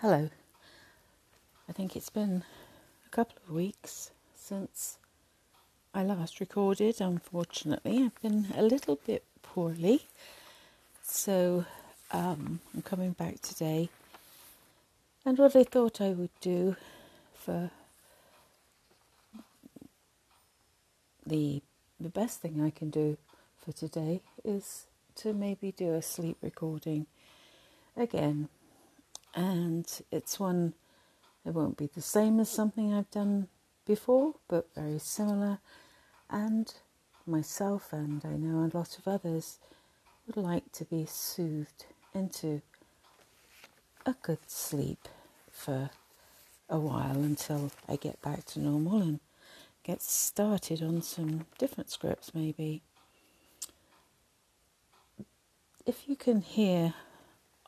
Hello. I think it's been a couple of weeks since I last recorded. Unfortunately, I've been a little bit poorly, so um, I'm coming back today. And what I thought I would do for the the best thing I can do for today is to maybe do a sleep recording again and it's one it won't be the same as something I've done before, but very similar. And myself, and I know a lot of others, would like to be soothed into a good sleep for a while until I get back to normal and get started on some different scripts, maybe. If you can hear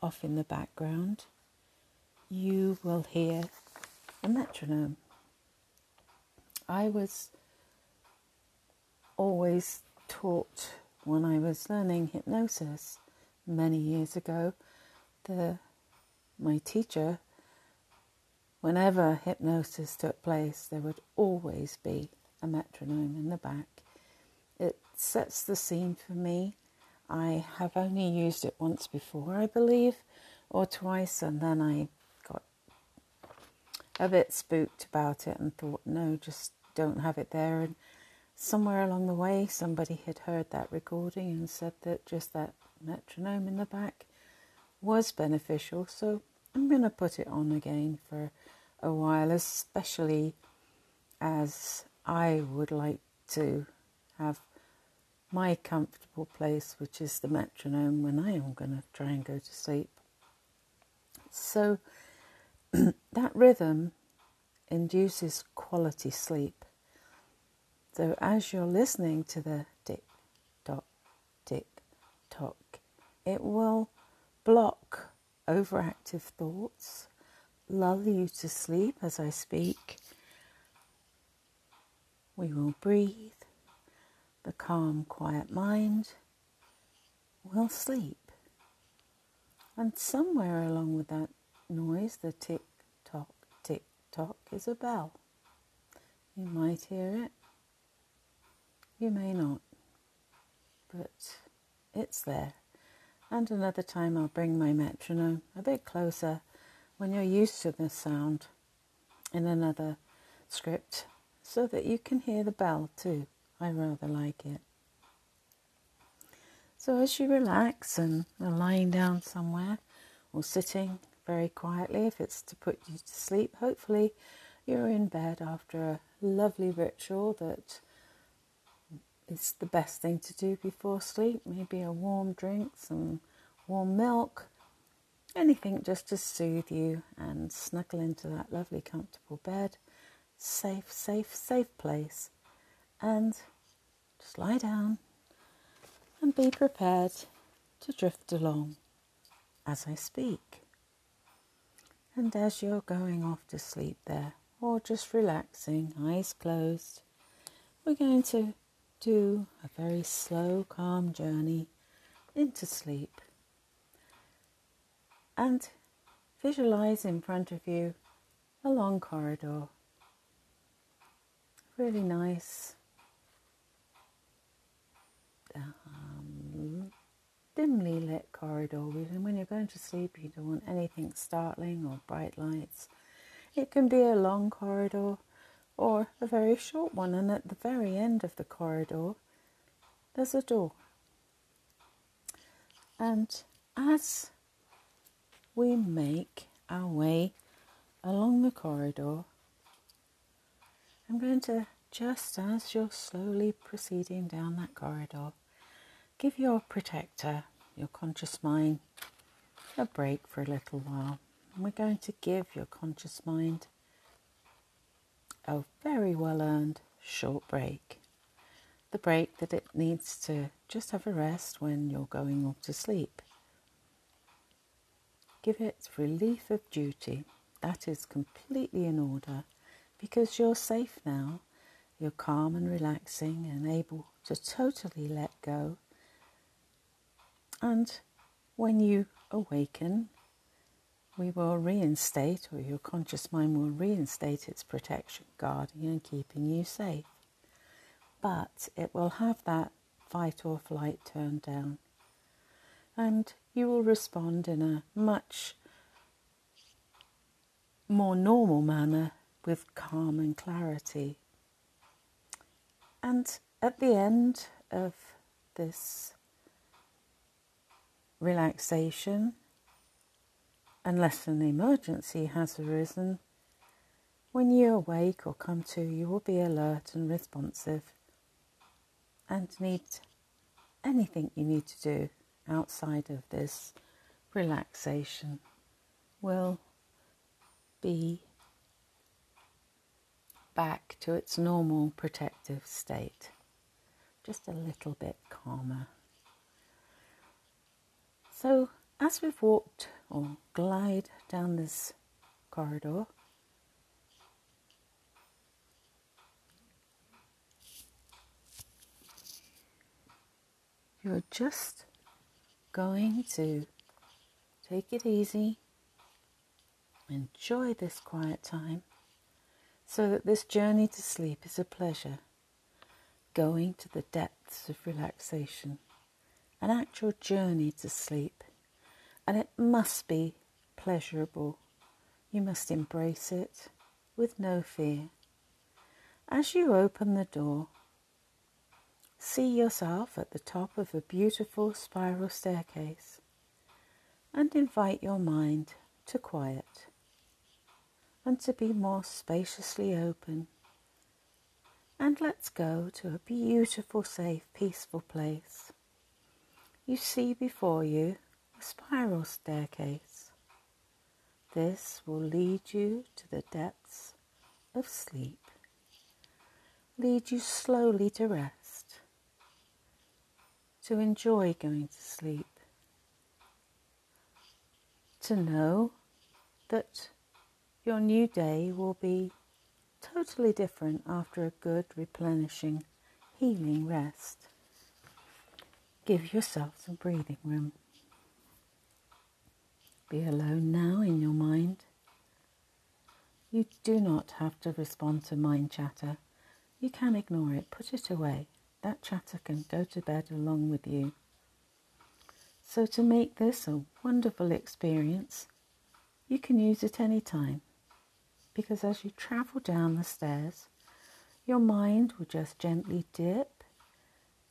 off in the background, you will hear a metronome. I was always taught when I was learning hypnosis many years ago. The my teacher, whenever hypnosis took place, there would always be a metronome in the back. It sets the scene for me. I have only used it once before, I believe, or twice, and then I a bit spooked about it and thought, no, just don't have it there. And somewhere along the way, somebody had heard that recording and said that just that metronome in the back was beneficial. So I'm going to put it on again for a while, especially as I would like to have my comfortable place, which is the metronome, when I am going to try and go to sleep. So that rhythm induces quality sleep. So as you're listening to the tick tock, tick tock, it will block overactive thoughts, lull you to sleep as I speak. We will breathe. The calm, quiet mind will sleep. And somewhere along with that noise, the tick tock, tick tock, is a bell. You might hear it, you may not, but it's there. And another time I'll bring my metronome a bit closer when you're used to the sound in another script so that you can hear the bell too. I rather like it. So as you relax and are lying down somewhere or sitting very quietly if it's to put you to sleep. Hopefully, you're in bed after a lovely ritual that is the best thing to do before sleep. Maybe a warm drink, some warm milk, anything just to soothe you and snuggle into that lovely, comfortable bed. Safe, safe, safe place. And just lie down and be prepared to drift along as I speak. And as you're going off to sleep there, or just relaxing, eyes closed, we're going to do a very slow, calm journey into sleep. And visualize in front of you a long corridor. Really nice, dimly lit corridor. And when you're going to sleep, you don't want anything startling or bright lights. It can be a long corridor or a very short one, and at the very end of the corridor, there's a door. And as we make our way along the corridor, I'm going to, just as you're slowly proceeding down that corridor, Give your protector, your conscious mind, a break for a little while. And we're going to give your conscious mind a very well earned short break. The break that it needs to just have a rest when you're going off to sleep. Give it relief of duty. That is completely in order because you're safe now. You're calm and relaxing and able to totally let go and when you awaken, we will reinstate, or your conscious mind will reinstate its protection, guarding and keeping you safe. But it will have that fight or flight turned down. And you will respond in a much more normal manner with calm and clarity. And at the end of this relaxation, unless an emergency has arisen, when you awake or come to, you will be alert and responsive and need anything you need to do outside of this relaxation will be back to its normal protective state, just a little bit calmer. So, as we've walked or glide down this corridor, you're just going to take it easy, enjoy this quiet time, so that this journey to sleep is a pleasure, going to the depths of relaxation an actual journey to sleep, and it must be pleasurable. You must embrace it with no fear. As you open the door, see yourself at the top of a beautiful spiral staircase and invite your mind to quiet and to be more spaciously open. And let's go to a beautiful, safe, peaceful place you see before you a spiral staircase. This will lead you to the depths of sleep, lead you slowly to rest, to enjoy going to sleep, to know that your new day will be totally different after a good, replenishing, healing rest. Give yourself some breathing room. Be alone now in your mind. You do not have to respond to mind chatter. You can ignore it, put it away. That chatter can go to bed along with you. So, to make this a wonderful experience, you can use it any time because as you travel down the stairs, your mind will just gently dip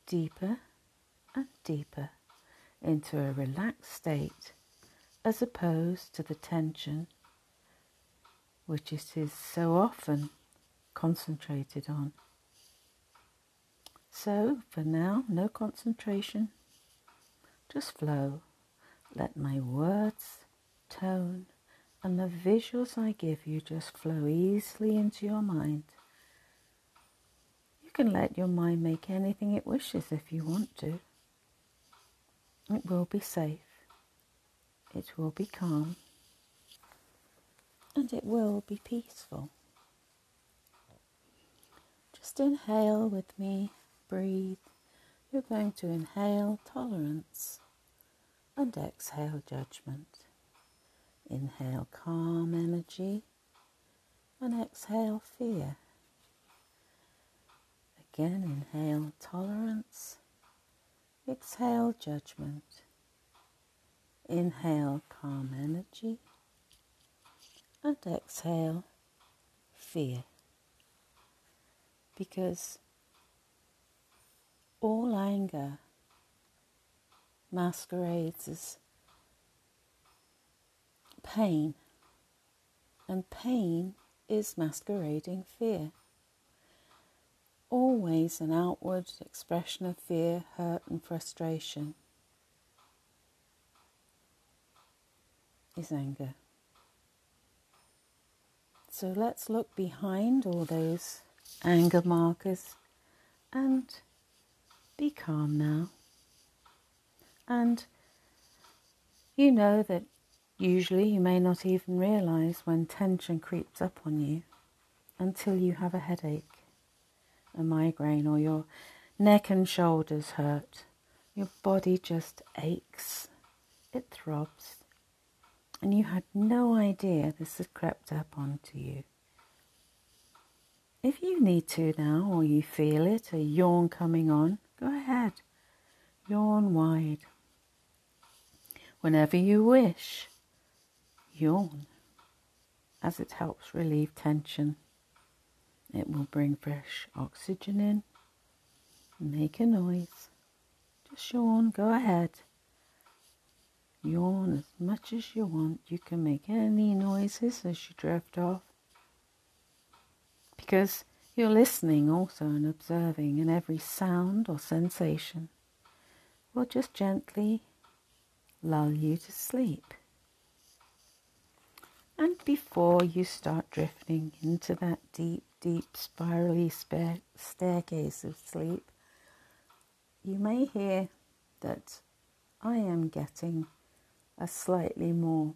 deeper and deeper into a relaxed state as opposed to the tension which it is so often concentrated on. So, for now, no concentration, just flow. Let my words, tone, and the visuals I give you just flow easily into your mind. You can let your mind make anything it wishes if you want to. It will be safe. It will be calm. And it will be peaceful. Just inhale with me, breathe. You're going to inhale tolerance and exhale judgment. Inhale calm energy and exhale fear. Again, inhale tolerance Exhale judgment. Inhale calm energy. And exhale fear. Because all anger masquerades as pain, and pain is masquerading fear always an outward expression of fear, hurt, and frustration is anger. So let's look behind all those anger markers and be calm now. And you know that usually you may not even realize when tension creeps up on you until you have a headache a migraine or your neck and shoulders hurt. Your body just aches, it throbs, and you had no idea this had crept up onto you. If you need to now, or you feel it, a yawn coming on, go ahead. Yawn wide. Whenever you wish, yawn, as it helps relieve tension. It will bring fresh oxygen in. Make a noise. Just yawn, go ahead. Yawn as much as you want. You can make any noises as you drift off because you're listening also and observing, and every sound or sensation will just gently lull you to sleep. And before you start drifting into that deep, deep, spirally staircase of sleep, you may hear that I am getting a slightly more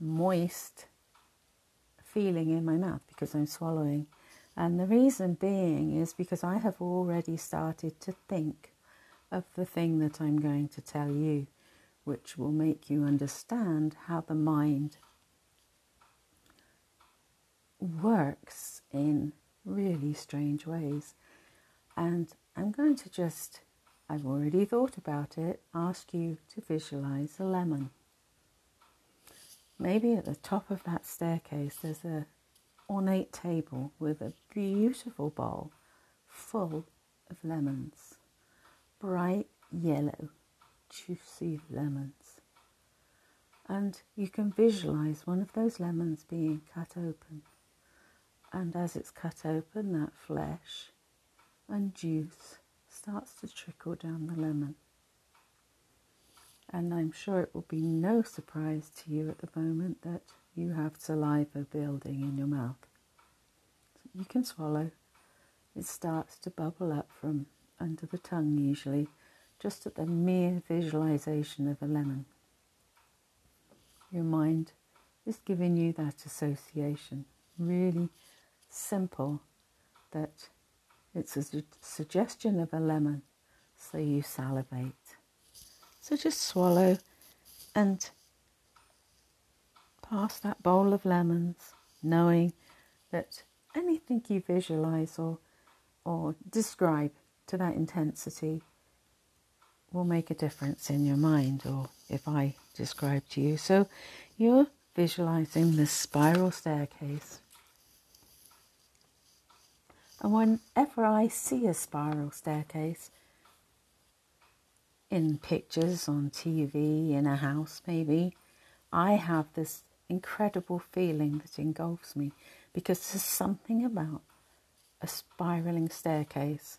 moist feeling in my mouth because I'm swallowing. And the reason being is because I have already started to think of the thing that I'm going to tell you, which will make you understand how the mind works in really strange ways. And I'm going to just, I've already thought about it, ask you to visualize a lemon. Maybe at the top of that staircase there's a ornate table with a beautiful bowl full of lemons, bright yellow, juicy lemons. And you can visualize one of those lemons being cut open. And as it's cut open, that flesh and juice starts to trickle down the lemon and I'm sure it will be no surprise to you at the moment that you have saliva building in your mouth. You can swallow. It starts to bubble up from under the tongue, usually, just at the mere visualization of a lemon. Your mind is giving you that association, really simple, that it's a suggestion of a lemon, so you salivate. So just swallow and pass that bowl of lemons, knowing that anything you visualize or or describe to that intensity will make a difference in your mind or if I describe to you. So you're visualizing this spiral staircase. And whenever I see a spiral staircase, in pictures on TV, in a house maybe, I have this incredible feeling that engulfs me because there's something about a spiraling staircase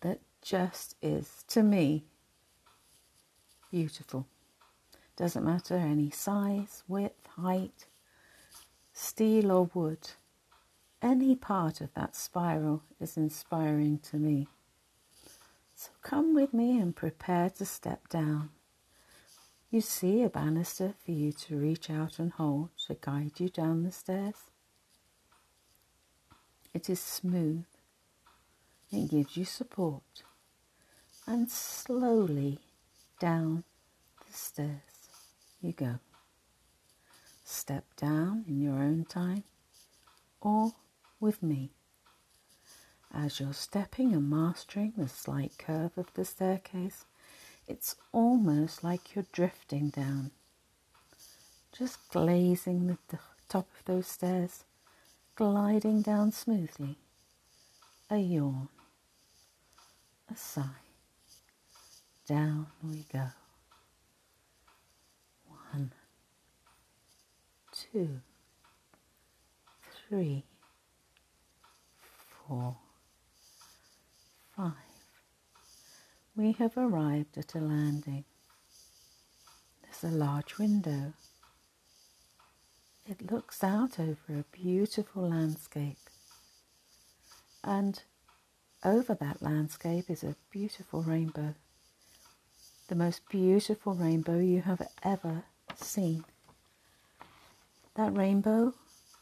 that just is, to me, beautiful. Doesn't matter any size, width, height, steel or wood. Any part of that spiral is inspiring to me. So come with me and prepare to step down. You see a banister for you to reach out and hold to guide you down the stairs. It is smooth. It gives you support. And slowly down the stairs you go. Step down in your own time or with me. As you're stepping and mastering the slight curve of the staircase, it's almost like you're drifting down, just glazing the top of those stairs, gliding down smoothly. A yawn, a sigh. Down we go. One, two, three, four five. We have arrived at a landing. There's a large window. It looks out over a beautiful landscape. And over that landscape is a beautiful rainbow. The most beautiful rainbow you have ever seen. That rainbow,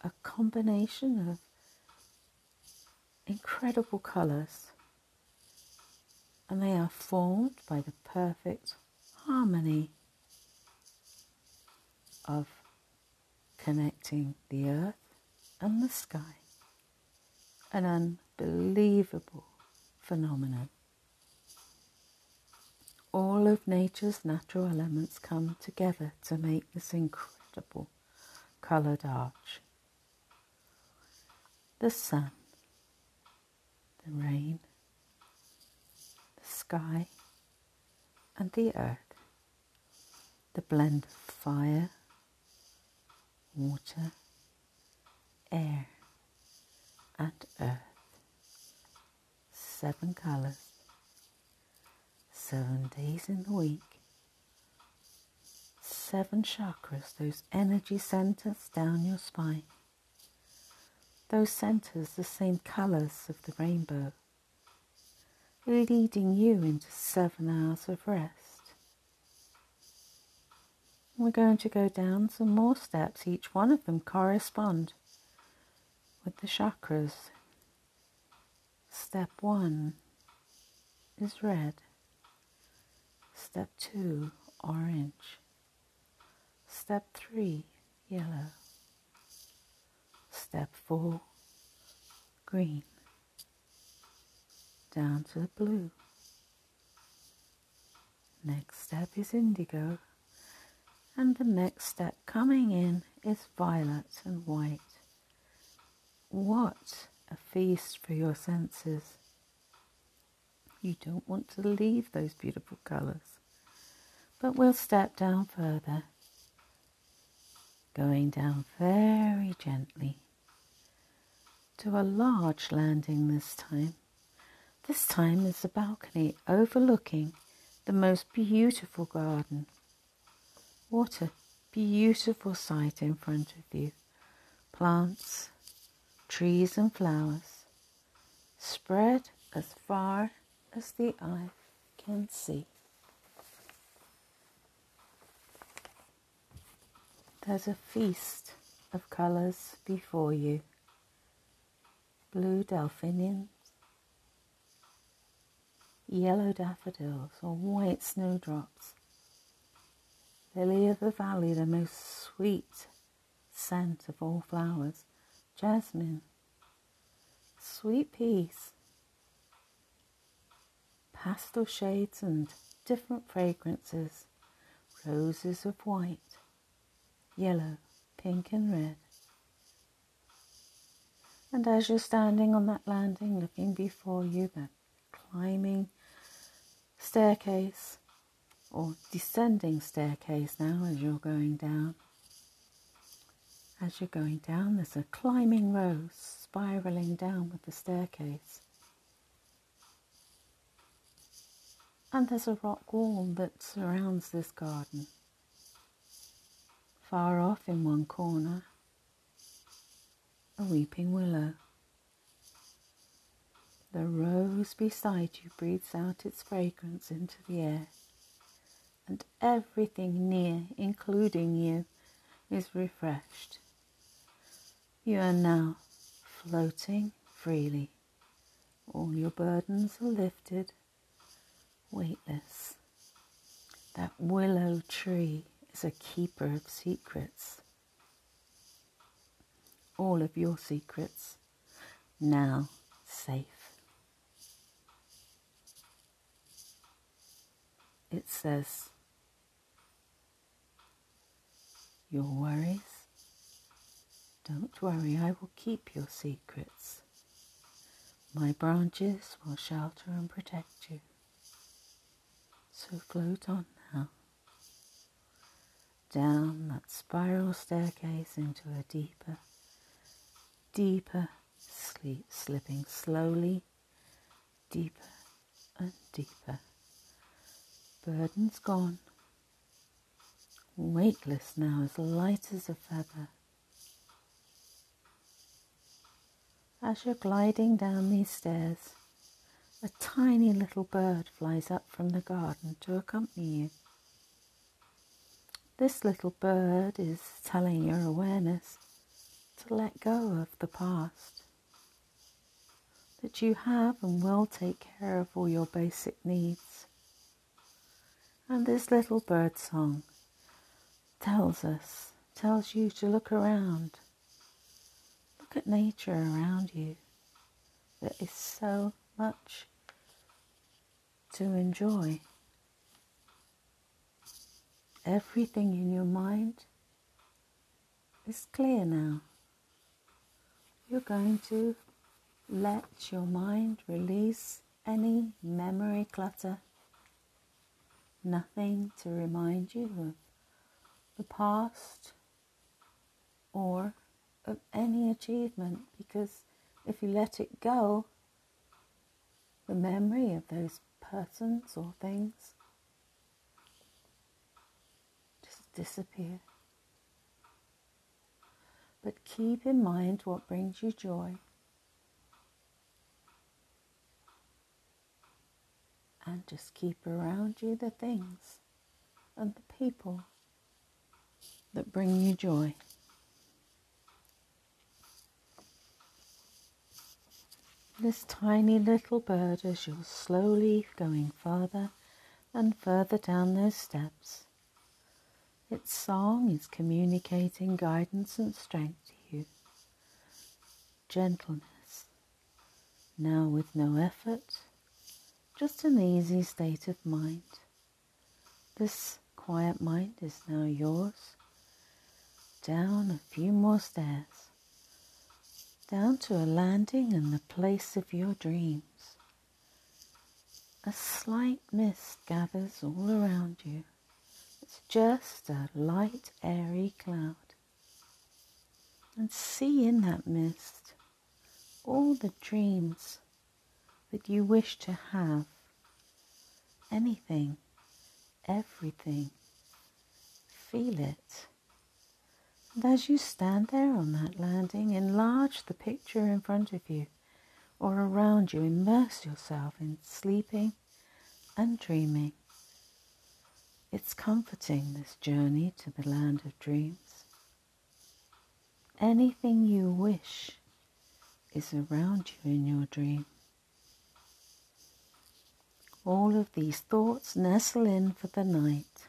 a combination of incredible colours and they are formed by the perfect harmony of connecting the earth and the sky. An unbelievable phenomenon. All of nature's natural elements come together to make this incredible coloured arch. The sun, the rain, the sky, and the earth. The blend of fire, water, air, and earth. Seven colours seven days in the week, seven chakras, those energy centers down your spine. Those centers, the same colors of the rainbow, leading you into seven hours of rest. We're going to go down some more steps. Each one of them correspond with the chakras. Step one is red. Step 2, orange. Step 3, yellow. Step 4, green. Down to the blue. Next step is indigo. And the next step coming in is violet and white. What a feast for your senses. You don't want to leave those beautiful colours. But we'll step down further, going down very gently to a large landing this time. This time is a balcony overlooking the most beautiful garden. What a beautiful sight in front of you. Plants, trees, and flowers spread as far as the eye can see. There's a feast of colours before you blue delphiniums, yellow daffodils, or white snowdrops, lily of the valley, the most sweet scent of all flowers, jasmine, sweet peas, pastel shades and different fragrances, roses of white, yellow, pink, and red. And as you're standing on that landing, looking before you, that climbing staircase or descending staircase now as you're going down. As you're going down, there's a climbing rose spiraling down with the staircase. And there's a rock wall that surrounds this garden. Far off in one corner, a weeping willow. The rose beside you breathes out its fragrance into the air, and everything near, including you, is refreshed. You are now floating freely. All your burdens are lifted weightless. That willow tree is a keeper of secrets. All of your secrets now safe. It says, Your worries, don't worry, I will keep your secrets. My branches will shelter and protect you. So float on now. Down that spiral staircase into a deeper, deeper sleep, slipping slowly deeper and deeper. Burdens gone. Weightless now, as light as a feather. As you're gliding down these stairs, a tiny little bird flies up from the garden to accompany you. This little bird is telling your awareness to let go of the past, that you have and will take care of all your basic needs. And this little bird song tells us tells you to look around. Look at nature around you. There is so much to enjoy. Everything in your mind is clear now. You're going to let your mind release any memory clutter, nothing to remind you of the past or of any achievement because if you let it go, the memory of those persons or things just disappear. But keep in mind what brings you joy. And just keep around you the things and the people that bring you joy. This tiny little bird as you're slowly going further and further down those steps. Its song is communicating guidance and strength to you. Gentleness, now with no effort, just an easy state of mind. This quiet mind is now yours down a few more stairs, down to a landing in the place of your dreams. A slight mist gathers all around you. It's just a light, airy cloud. And see in that mist all the dreams that you wish to have. Anything, everything. Feel it. And as you stand there on that landing, enlarge the picture in front of you or around you. Immerse yourself in sleeping and dreaming. It's comforting, this journey to the land of dreams. Anything you wish is around you in your dream. All of these thoughts nestle in for the night.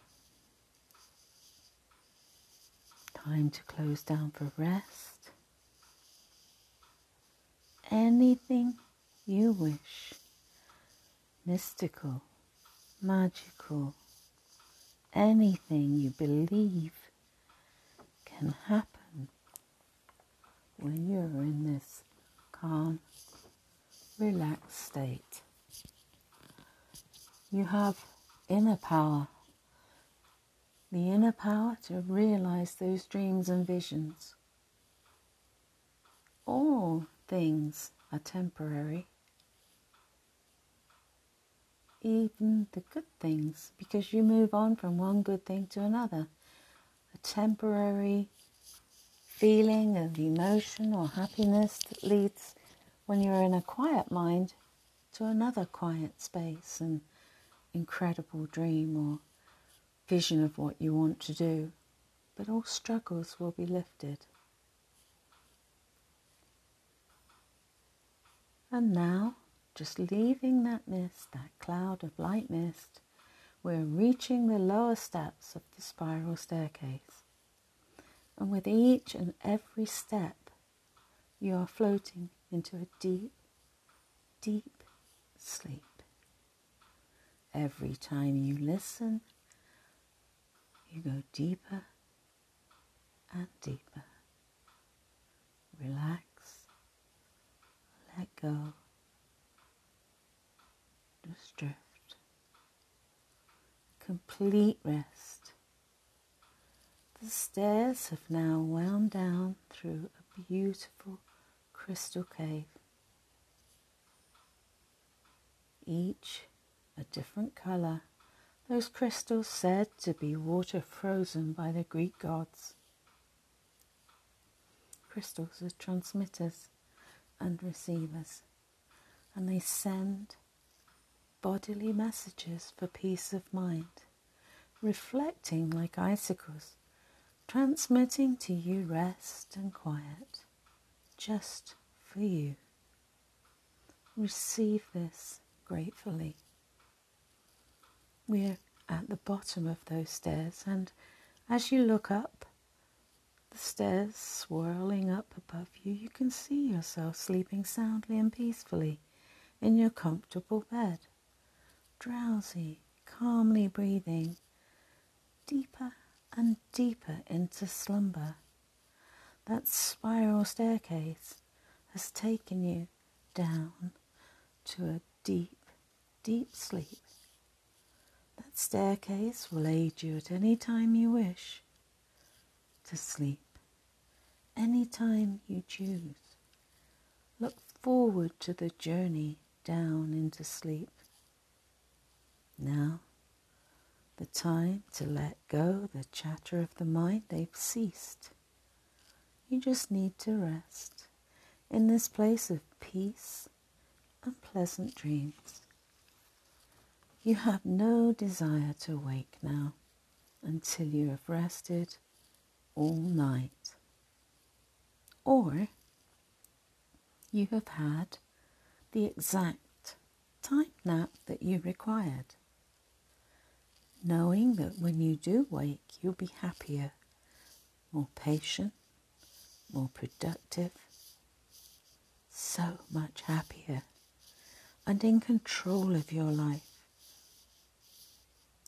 Time to close down for rest. Anything you wish, mystical, magical, anything you believe can happen when you're in this calm, relaxed state. You have inner power the inner power to realize those dreams and visions. All things are temporary, even the good things, because you move on from one good thing to another. A temporary feeling of emotion or happiness that leads, when you're in a quiet mind, to another quiet space and incredible dream or vision of what you want to do, but all struggles will be lifted. And now, just leaving that mist, that cloud of light mist, we're reaching the lower steps of the spiral staircase. And with each and every step, you are floating into a deep, deep sleep. Every time you listen you go deeper and deeper. Relax, let go, drift. Complete rest. The stairs have now wound down through a beautiful crystal cave. Each a different colour those crystals said to be water frozen by the Greek gods. Crystals are transmitters and receivers, and they send bodily messages for peace of mind, reflecting like icicles, transmitting to you rest and quiet, just for you. Receive this gratefully. We're at the bottom of those stairs, and as you look up, the stairs swirling up above you, you can see yourself sleeping soundly and peacefully in your comfortable bed, drowsy, calmly breathing deeper and deeper into slumber. That spiral staircase has taken you down to a deep, deep sleep. That staircase will aid you at any time you wish to sleep, any time you choose. Look forward to the journey down into sleep. Now, the time to let go the chatter of the mind, they've ceased. You just need to rest in this place of peace and pleasant dreams. You have no desire to wake now until you have rested all night. Or you have had the exact time nap that you required, knowing that when you do wake, you'll be happier, more patient, more productive, so much happier, and in control of your life.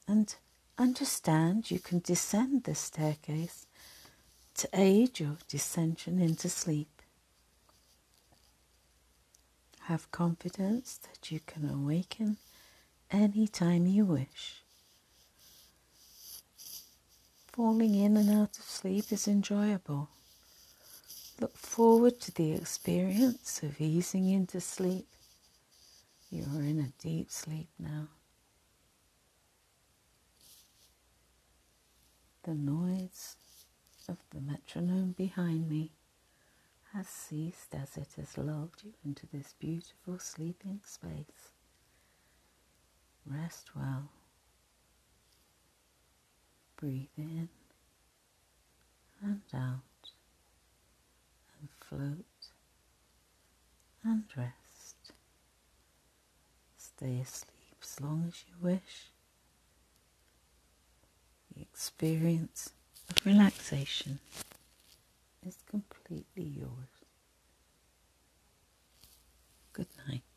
And understand you can descend the staircase to aid your descension into sleep. Have confidence that you can awaken any time you wish. Falling in and out of sleep is enjoyable. Look forward to the experience of easing into sleep. You are in a deep sleep now. The noise of the metronome behind me has ceased as it has lulled you into this beautiful sleeping space. Rest well. Breathe in and out and float and rest. Stay asleep as long as you wish. The experience of relaxation is completely yours. Good night.